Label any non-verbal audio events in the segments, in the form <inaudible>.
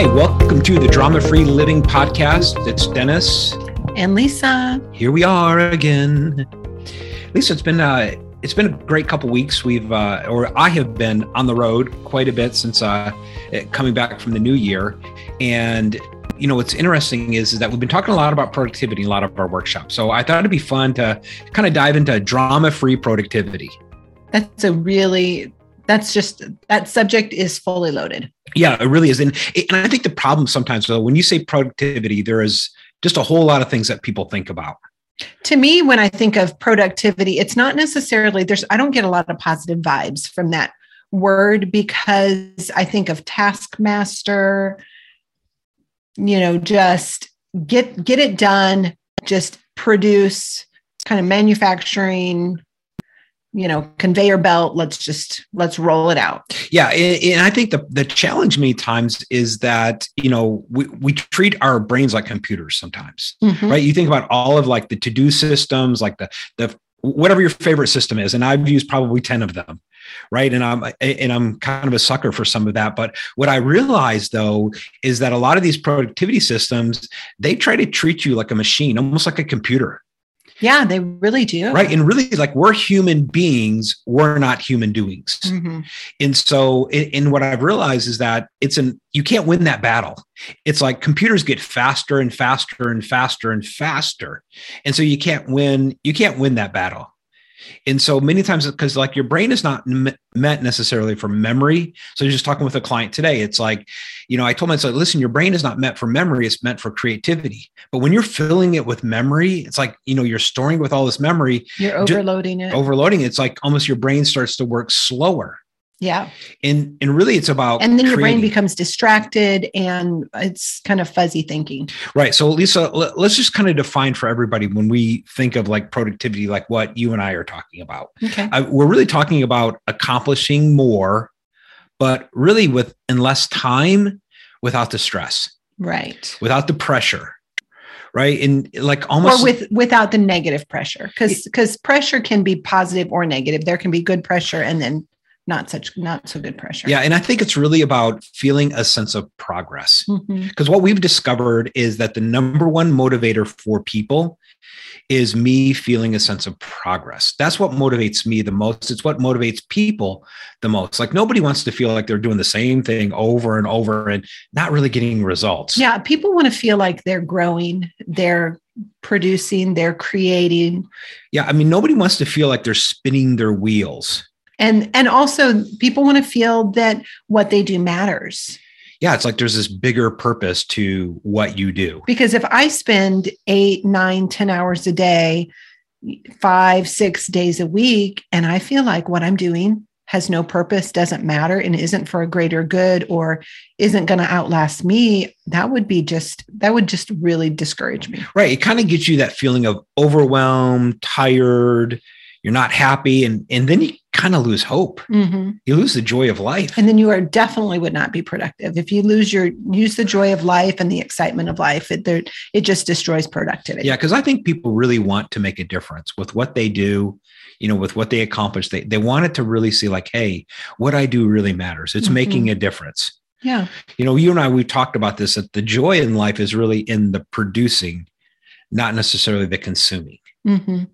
Hi, welcome to the Drama Free Living Podcast. It's Dennis and Lisa. Here we are again. Lisa, it's been uh, it's been a great couple weeks. We've uh, or I have been on the road quite a bit since uh, coming back from the new year, and you know what's interesting is, is that we've been talking a lot about productivity in a lot of our workshops. So I thought it'd be fun to kind of dive into drama-free productivity. That's a really that's just that subject is fully loaded. Yeah, it really is. And, and I think the problem sometimes, though, when you say productivity, there is just a whole lot of things that people think about. To me, when I think of productivity, it's not necessarily there's, I don't get a lot of positive vibes from that word because I think of taskmaster, you know, just get get it done, just produce kind of manufacturing you know conveyor belt let's just let's roll it out. Yeah and, i think the the challenge many times is that you know we, we treat our brains like computers sometimes mm-hmm. right? You think about all of like the to-do systems like the the whatever your favorite system is and i've used probably 10 of them right? And i'm and i'm kind of a sucker for some of that but what i realized though is that a lot of these productivity systems they try to treat you like a machine almost like a computer yeah, they really do. Right. And really, like, we're human beings, we're not human doings. Mm-hmm. And so, in what I've realized is that it's an, you can't win that battle. It's like computers get faster and faster and faster and faster. And so, you can't win, you can't win that battle. And so many times, because like your brain is not m- meant necessarily for memory. So just talking with a client today, it's like, you know, I told myself, listen, your brain is not meant for memory; it's meant for creativity. But when you're filling it with memory, it's like you know you're storing with all this memory. You're overloading it. Overloading. It's like almost your brain starts to work slower. Yeah. And and really it's about And then your creating. brain becomes distracted and it's kind of fuzzy thinking. Right. So Lisa, let's just kind of define for everybody when we think of like productivity like what you and I are talking about. Okay. I, we're really talking about accomplishing more but really with in less time without the stress. Right. Without the pressure right and like almost or with without the negative pressure because because pressure can be positive or negative there can be good pressure and then not such not so good pressure. Yeah and i think it's really about feeling a sense of progress. Because mm-hmm. what we've discovered is that the number one motivator for people is me feeling a sense of progress. That's what motivates me the most. It's what motivates people the most. Like nobody wants to feel like they're doing the same thing over and over and not really getting results. Yeah people want to feel like they're growing they're producing they're creating. Yeah i mean nobody wants to feel like they're spinning their wheels and and also people want to feel that what they do matters. Yeah it's like there's this bigger purpose to what you do. Because if i spend eight nine ten hours a day five six days a week and i feel like what i'm doing has no purpose doesn't matter and isn't for a greater good or isn't going to outlast me that would be just that would just really discourage me. Right it kind of gets you that feeling of overwhelmed tired you're not happy and and then you kind of lose hope. Mm-hmm. you lose the joy of life. And then you are definitely would not be productive. If you lose your use the joy of life and the excitement of life it there it just destroys productivity. Yeah because i think people really want to make a difference with what they do you know with what they accomplish. They, they want it to really see like hey what i do really matters. It's mm-hmm. making a difference. Yeah. You know you and i we talked about this that the joy in life is really in the producing not necessarily the consuming. Mm-hmm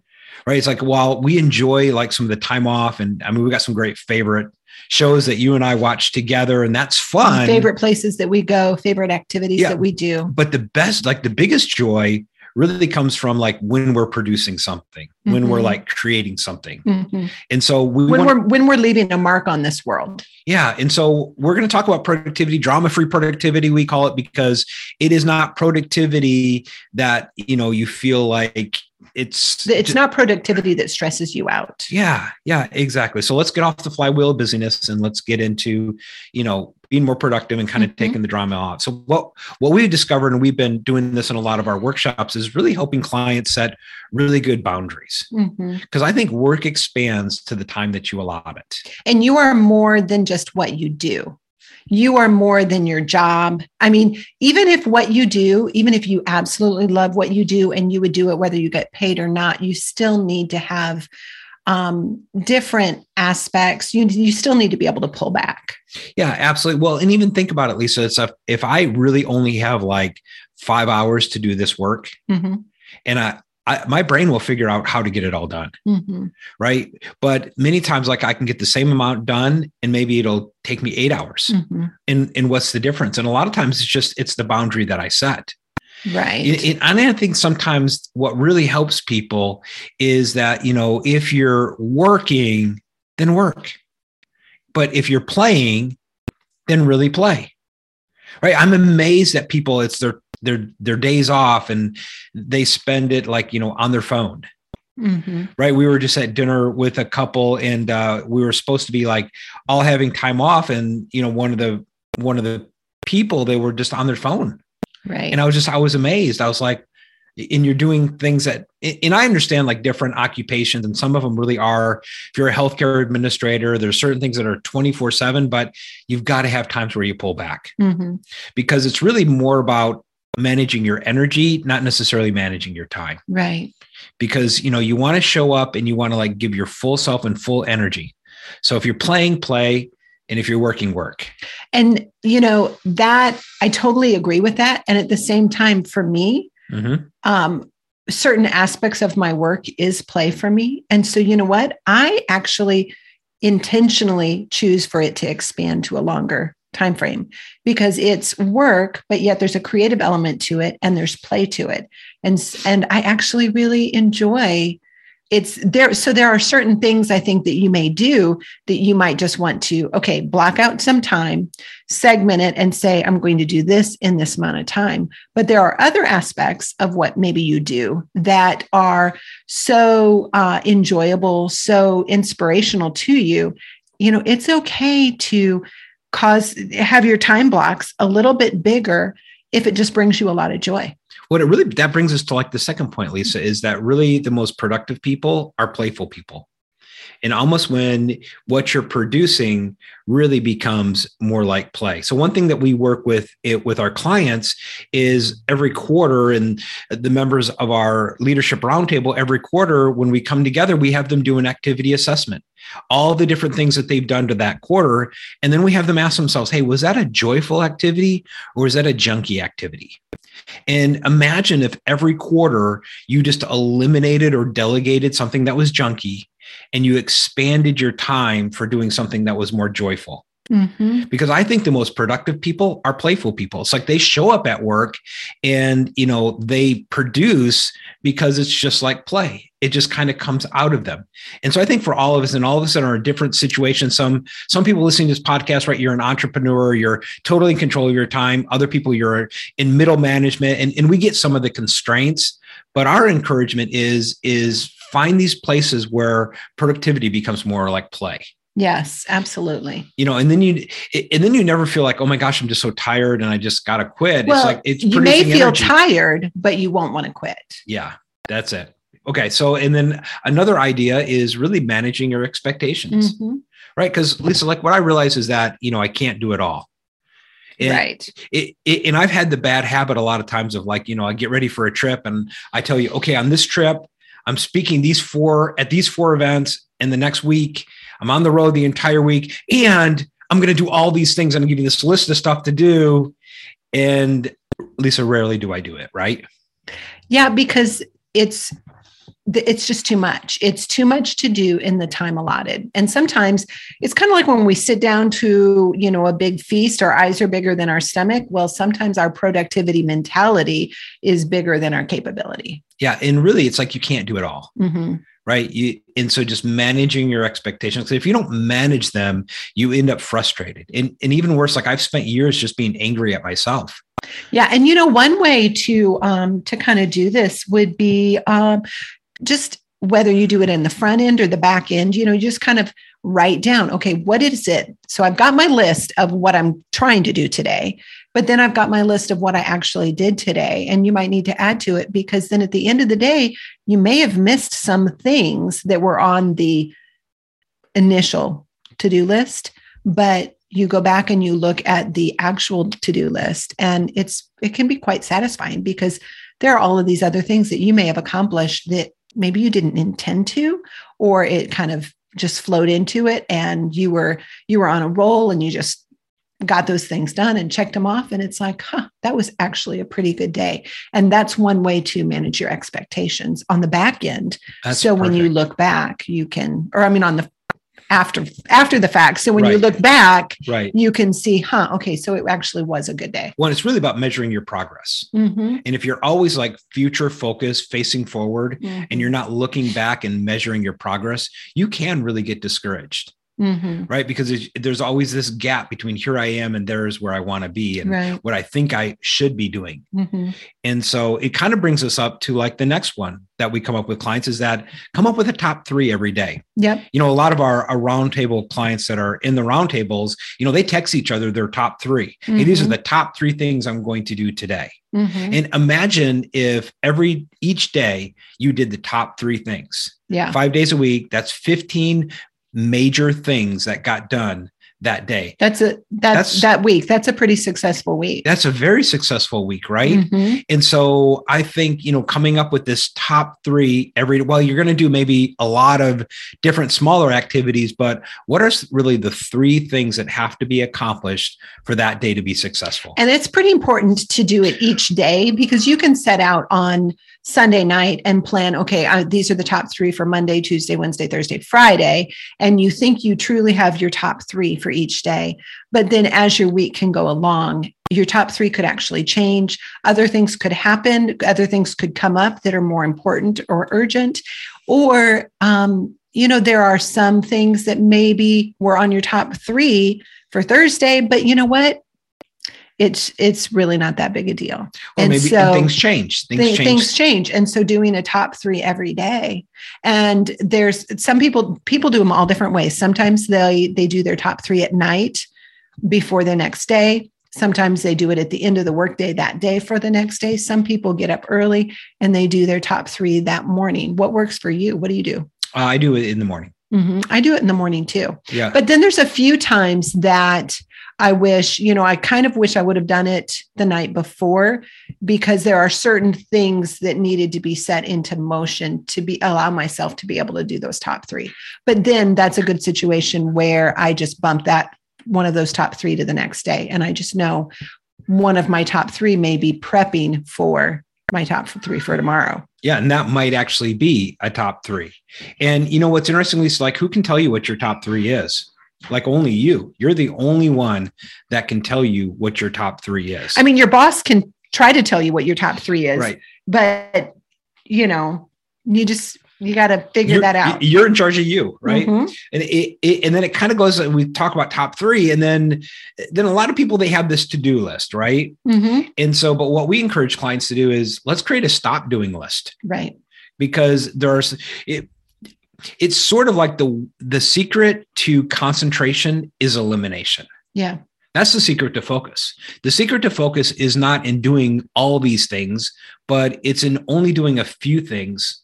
right? It's like while we enjoy like some of the time off, and I mean, we got some great favorite shows that you and I watch together, and that's fun. Favorite places that we go, favorite activities yeah, that we do. But the best, like the biggest joy really comes from like when we're producing something mm-hmm. when we're mm-hmm. like creating something mm-hmm. and so we when want, we're when we're leaving a mark on this world yeah and so we're going to talk about productivity drama free productivity we call it because it is not productivity that you know you feel like it's it's not productivity that stresses you out. Yeah yeah exactly. So let's get off the flywheel of busyness and let's get into you know being more productive and kind of mm-hmm. taking the drama off. So what what we've discovered and we've been doing this in a lot of our workshops is really helping clients set really good boundaries. Because mm-hmm. i think work expands to the time that you allot it. And you are more than just what you do you are more than your job. I mean, even if what you do, even if you absolutely love what you do and you would do it whether you get paid or not, you still need to have um, different aspects, you you still need to be able to pull back. Yeah, absolutely. Well, and even think about it, Lisa. It's a, if I really only have like five hours to do this work, mm-hmm. and I, I, my brain will figure out how to get it all done. Mm-hmm. Right. But many times, like I can get the same amount done and maybe it'll take me eight hours. Mm-hmm. And, and what's the difference? And a lot of times it's just, it's the boundary that I set. Right. It, it, and I think sometimes what really helps people is that, you know, if you're working, then work. But if you're playing, then really play. Right. I'm amazed that people, it's their their their days off and they spend it like you know on their phone. Mm-hmm. right? We were just at dinner with a couple and uh, we were supposed to be like all having time off and you know one of the one of the people they were just on their phone. Right. And i was just i was amazed. I was like and you're doing things that and i understand like different occupations and some of them really are. If you're a healthcare administrator there's certain things that are 24 7 but you've got to have times where you pull back. Mm-hmm. because it's really more about managing your energy, not necessarily managing your time. Right. Because, you know, you want to show up and you want to like give your full self and full energy. So if you're playing, play. And if you're working, work. And, you know, that I totally agree with that. And at the same time, for me, mm-hmm. um, certain aspects of my work is play for me. And so, you know what? I actually intentionally choose for it to expand to a longer time frame because it's work but yet there's a creative element to it and there's play to it. And and i actually really enjoy it's there so there are certain things i think that you may do that you might just want to okay block out some time segment it and say i'm going to do this in this amount of time. But there are other aspects of what maybe you do that are so uh, enjoyable so inspirational to you. You know it's okay to cause have your time blocks a little bit bigger if it just brings you a lot of joy. What it really that brings us to like the second point lisa is that really the most productive people are playful people and almost when what you're producing really becomes more like play. So one thing that we work with it with our clients is every quarter and the members of our leadership roundtable every quarter when we come together we have them do an activity assessment. All the different things that they've done to that quarter and then we have them ask themselves hey was that a joyful activity or was that a junky activity? And imagine if every quarter you just eliminated or delegated something that was junky and you expanded your time for doing something that was more joyful. Mm-hmm. Because I think the most productive people are playful people. It's like they show up at work and you know they produce because it's just like play. It just kind of comes out of them. And so I think for all of us and all of us that are in different situations, some some people listening to this podcast, right? You're an entrepreneur, you're totally in control of your time. Other people you're in middle management, and, and we get some of the constraints. But our encouragement is is find these places where productivity becomes more like play. Yes, absolutely. You know, and then you and then you never feel like, oh my gosh, I'm just so tired and I just gotta quit. Well, it's like it's you may feel energy. tired, but you won't want to quit. Yeah, that's it. Okay. So and then another idea is really managing your expectations. Mm-hmm. Right. Because Lisa, like what I realize is that, you know, I can't do it all. And right. It, it, and I've had the bad habit a lot of times of like, you know, I get ready for a trip and I tell you, okay, on this trip, I'm speaking these four at these four events in the next week. I'm on the road the entire week and I'm going to do all these things. I'm going to give you this list of stuff to do. And Lisa, rarely do I do it, right? Yeah, because it's it's just too much. It's too much to do in the time allotted. And sometimes it's kind of like when we sit down to, you know, a big feast, our eyes are bigger than our stomach. Well, sometimes our productivity mentality is bigger than our capability. Yeah. And really, it's like you can't do it all. Mm-hmm. Right. You, and so just managing your expectations. If you don't manage them, you end up frustrated. And, and even worse, like I've spent years just being angry at myself. Yeah, and you know, one way to um, to kind of do this would be um, just whether you do it in the front end or the back end, you know, just kind of write down, okay, what is it? So I've got my list of what I'm trying to do today, but then I've got my list of what I actually did today. And you might need to add to it because then at the end of the day, you may have missed some things that were on the initial to do list, but you go back and you look at the actual to do list and it's it can be quite satisfying because there are all of these other things that you may have accomplished that maybe you didn't intend to, or it kind of just flowed into it and you were you were on a roll and you just got those things done and checked them off. And it's like huh that was actually a pretty good day. And that's one way to manage your expectations on the back end. That's so when you look back you can or i mean on the after after the fact so when you look back right. you can see huh okay so it actually was a good day Well, it's really about measuring your progress. Mhm. And if you're always like future focused, facing forward, and you're not looking back and measuring your progress, you can really get discouraged, Mhm. right? Because there's- always this gap between here I am and there's where I want to be and right what I think I should be doing. Mhm. And so it kind of brings us up to like the next one that we come up with clients is that come up with a top three every day. yep You know, a lot of our, our roundtable clients that are in the roundtables, you know, they text each other their top 3 Hey, these are Mhm. the top three things I'm going to do today. Mhm. And imagine if every each day you did the top three things. yeah Five days a week, that's 15 major things that got done that day. that's a that's, That's- that week that's a pretty successful week That's a very successful week, right? Mhm. And so I think, you know, coming up with this top three every, well, you're going to do maybe a lot of different smaller activities, but what are really the three things that have to be accomplished for that day to be successful? And it's pretty important to do it each day because you can set out on Sunday night and plan, okay, uh, these are the top three for Monday, Tuesday, Wednesday, Thursday, Friday. And you think you truly have your top three for each day. But then as your week can go along, your top three could actually change. Other things could happen, other things could come up that are more important or urgent. Or, um, you know, there are some things that maybe were on your top three for Thursday, but you know what? It's it's really not that big a deal. Or and maybe so- and things change. Things Thi- change. things change and so doing a top three every day and there's some people people do them all different ways sometimes they they do their top three at night before the next day sometimes they do it at the end of the workday that day for the next day some people get up early and they do their top three that morning what works for you what do you do Uh, I do it in the morning. Mhm. i do it in the morning too Yeah. but then there's a few times that I wish, you know, I kind of wish I would have done it the night before because there are certain things that needed to be set into motion to be allow myself to be able to do those top 3. But then that's a good situation where I just bump that one of those top 3 to the next day and I just know one of my top 3 may be prepping for my top 3 for tomorrow. Yeah. And that might actually be a top three. And you know what's interesting, Lisa, like who can tell you what your top three is? Like only you. You're the only one that can tell you what your top three is. I mean, your boss can try to tell you what your top 3 is. right. but you know you just you got to figure You're, that out you're in charge of you, right? Mhm. and it, it and then it kind of goes we talk about top three and then then a lot of people they have this to-do list right Mhm. and so but what we encourage clients to do is let's create a stop doing list right because there's it it's sort of like the the secret to concentration is elimination yeah that's the secret to focus the secret to focus is not in doing all these things but it's in only doing a few things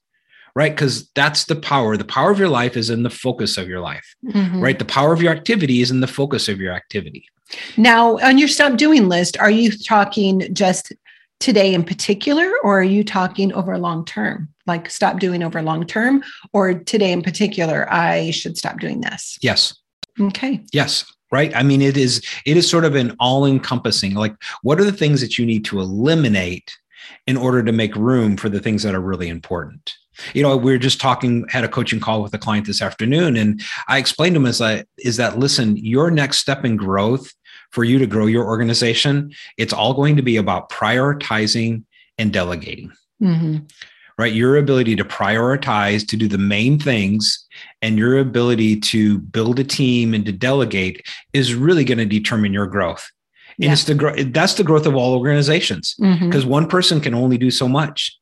right because that's the power the power of your life is in the focus of your life Mhm. right? The power of your activity is in the focus of your activity. now on your stop doing list are you talking just today in particular or are you talking over long term like stop doing over long term or today in particular i should stop doing this Yes. okay Yes. Right. I mean, it is, it is sort of an all encompassing, like, what are the things that you need to eliminate in order to make room for the things that are really important? You know, we were just talking, had a coaching call with a client this afternoon, and I explained to him as I is that listen, your next step in growth for you to grow your organization, it's all going to be about prioritizing and delegating. Mhm. right? Your ability to prioritize, to do the main things, and your ability to build a team and to delegate is really going to determine your growth. And Yeah. it's the growth. That's the growth of all organizations because one person can only do so much.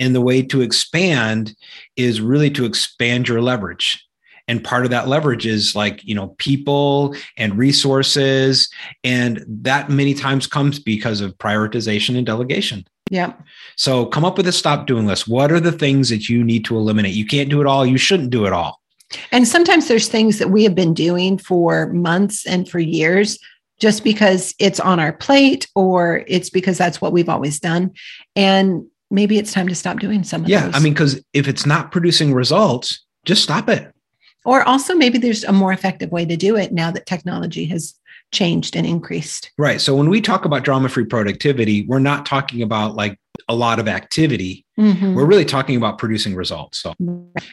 And the way to expand is really to expand your leverage. And part of that leverage is like, you know, people and resources. And that many times comes because of prioritization and delegation. yeah So come up with a stop doing list. What are the things that you need to eliminate? You can't do it all. You shouldn't do it all. And sometimes there's things that we have been doing for months and for years just because it's on our plate or it's because that's what we've always done. And maybe it's time to stop doing some of Yeah. those. I mean, because if it's not producing results, just stop it. Or also, maybe there's a more effective way to do it now that technology has changed and increased. Right. So when we talk about drama free productivity, we're not talking about like a lot of activity. Mm-hmm. We're really talking about producing results. So,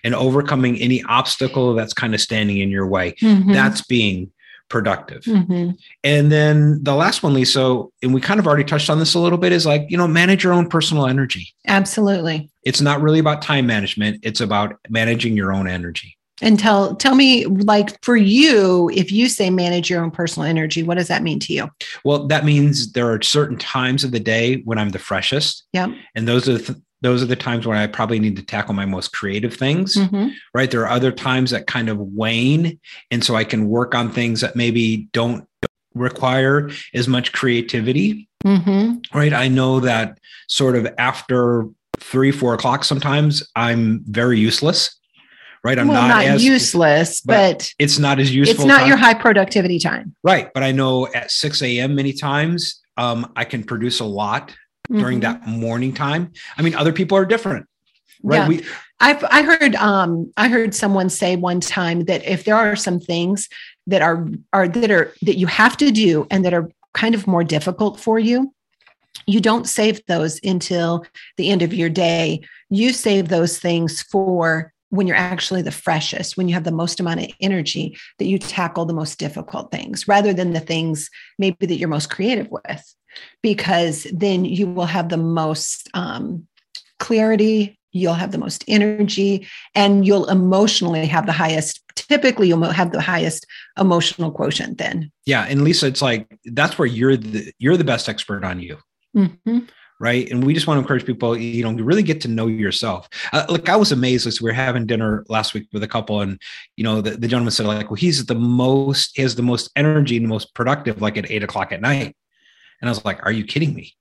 and overcoming any obstacle that's kind of standing in your way. Mm-hmm. That's being productive. Mm-hmm. And then the last one, Lisa, and we kind of already touched on this a little bit, is like, you know, manage your own personal energy. Absolutely. It's not really about time management, it's about managing your own energy. And tell tell me, like for you, if you say manage your own personal energy, what does that mean to you? Well, that means there are certain times of the day when I'm the freshest. Yeah. And those are the, those are the times when I probably need to tackle my most creative things. Mm-hmm. Right. There are other times that kind of wane. And so I can work on things that maybe don't require as much creativity. Mm-hmm. Right. I know that sort of after three, four o'clock, sometimes I'm very useless right? I'm well, not, not as, useless, but, but, it's not as useful. It's not time. your high productivity time. Right. But I know at 6 a.m. many times um, I can produce a lot mm-hmm. during that morning time. I mean, other people are different. Right. Yeah. We I've I heard um I heard someone say one time that if there are some things that are are that are that you have to do and that are kind of more difficult for you, you don't save those until the end of your day. You save those things for when you're actually the freshest, when you have the most amount of energy, that you tackle the most difficult things rather than the things maybe that you're most creative with, because then you will have the most um, clarity, you'll have the most energy, and you'll emotionally have the highest. Typically, you'll have the highest emotional quotient. Then, yeah, and Lisa, it's like that's where you're the you're the best expert on you. Mm-hmm right? And we just want to encourage people, you know, really get to know yourself. Uh, look, I was amazed as we were having dinner last week with a couple, and you know, the, the gentleman said, like, well, he's the most, he has the most energy and the most productive, like at eight o'clock at night. And I was like, are you kidding me?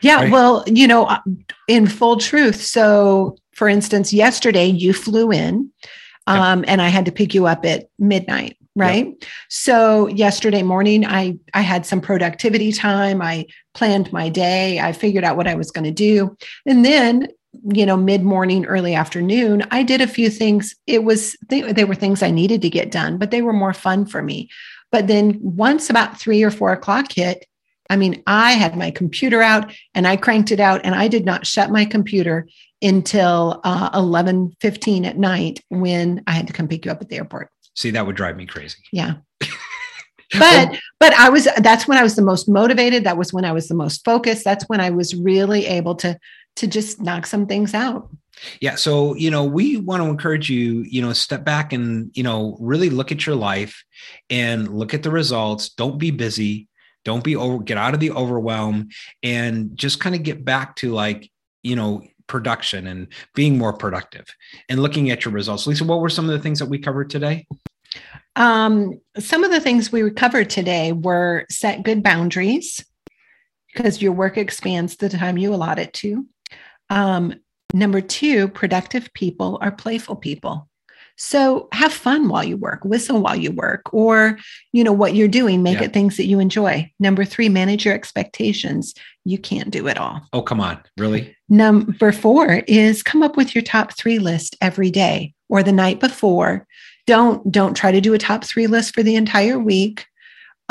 Yeah, right? well, you know, uh, in full truth. So, for instance, yesterday you flew in, um, and I had to pick you up at midnight right? Yep. so yesterday morning i i had some productivity time. I planned my day. I figured out what i was going to do. And then you know mid morning early afternoon i did a few things. It was they, were things i needed to get done but they were more fun for me. But then once about three or four o'clock hit i mean i had my computer out and i cranked it out and i did not shut my computer until uh, 11 15 at night when i had to come pick you up at the airport See, that would drive me crazy. Yeah. <laughs> but but I was that's when I was the most motivated. That was when I was the most focused. That's when I was really able to to just knock some things out. Yeah. So, you know, we want to encourage you, you know, step back and, you know, really look at your life and look at the results. Don't be busy. Don't be over, get out of the overwhelm and just kind of get back to like, you know, production and being more productive and looking at your results. Lisa, what were some of the things that we covered today? Um, some of the things we covered today were set good boundaries because your work expands the time you allot it to. Um, number two, productive people are playful people. So have fun while you work, whistle while you work, or you know what you're doing, make yeah. it things that you enjoy. Number three, manage your expectations. You can't do it all. Oh, come on. Really? Number four is come up with your top three list every day or the night before. Don't don't try to do a top three list for the entire week.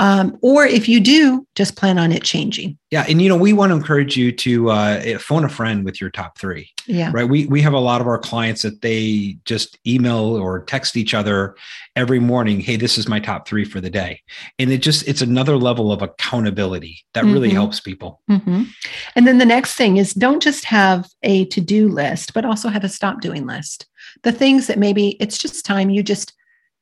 Um, or if you do, just plan on it changing. Yeah, and you know we want to encourage you to uh, phone a friend with your top three. Yeah, right. We we have a lot of our clients that they just email or text each other every morning. Hey, this is my top three for the day, and it just it's another level of accountability that mm-hmm. really helps people. Mm-hmm. And then the next thing is don't just have a to do list, but also have a stop doing list. The things that maybe it's just time you just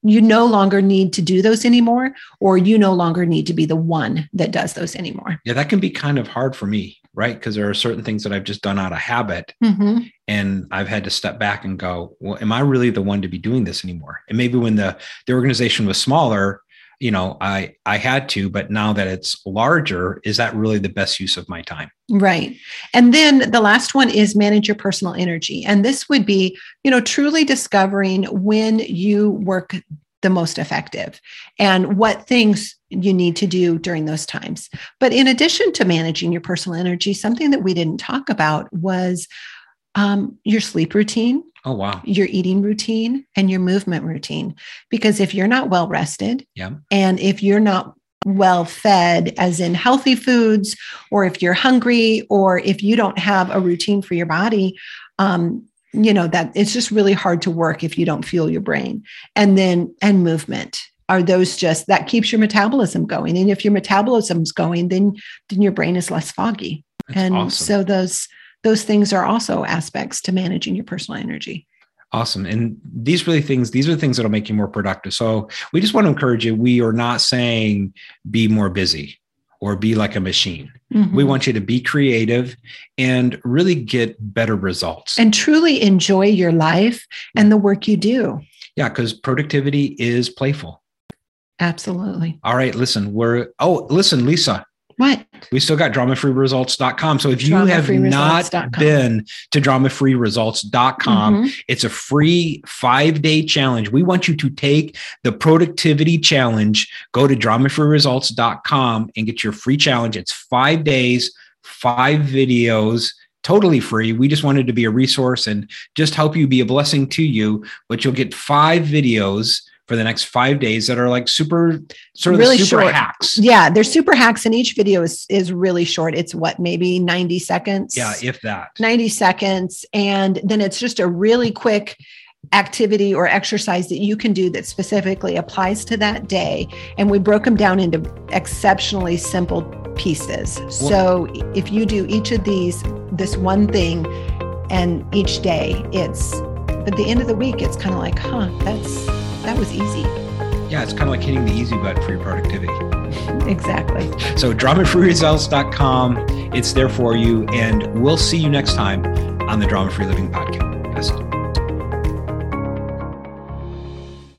you no longer need to do those anymore or you no longer need to be the one that does those anymore. Yeah that can be kind of hard for me right? Because there are certain things that i've just done out of habit mm-hmm. and i've had to step back and go well am i really the one to be doing this anymore? And maybe when the the organization was smaller you know i i had to but now that it's larger is that really the best use of my time? Right. And then the last one is manage your personal energy. And this would be you know truly discovering when you work the most effective and what things you need to do during those times. But in addition to managing your personal energy something that we didn't talk about was um, your sleep routine. Oh, wow. Your eating routine and your movement routine. Because if you're not well rested, yeah. and if you're not well fed, as in healthy foods, or if you're hungry, or if you don't have a routine for your body, um, you know that it's just really hard to work if you don't fuel your brain and then and movement are those just that keeps your metabolism going and if your metabolism's going then then your brain is less foggy That's and awesome. so those those things are also aspects to managing your personal energy awesome and these really things these are the things that'll make you more productive so we just want to encourage you we are not saying be more busy or be like a machine. Mm-hmm. We want you to be creative and really get better results. And truly enjoy your life and the work you do. Yeah, because productivity is playful. Absolutely. All right, listen, we're oh, listen, Lisa, what? We still got dramafreeresults.com. So if you have not been to dramafreeresults.com, mm-hmm. it's a free five day challenge. We want you to take the productivity challenge, go to dramafreeresults.com and get your free challenge. It's five days, five videos totally free. We just wanted to be a resource and just help you be a blessing to you. But you'll get five videos for the next five days that are like super sort of really super short. hacks. Yeah, they're super hacks, and each video is is really short. It's what maybe 90 seconds. Yeah, if that. 90 seconds. And then it's just a really quick activity or exercise that you can do that specifically applies to that day. And we broke them down into exceptionally simple pieces. So if you do each of these, this one thing, and each day, it's at the end of the week, it's kind of like, huh, that's that was easy. Yeah, it's kind of like hitting the easy button for your productivity. <laughs> exactly. So dramafreeresults.com. It's there for you. And we'll see you next time on the Drama Free Living Podcast.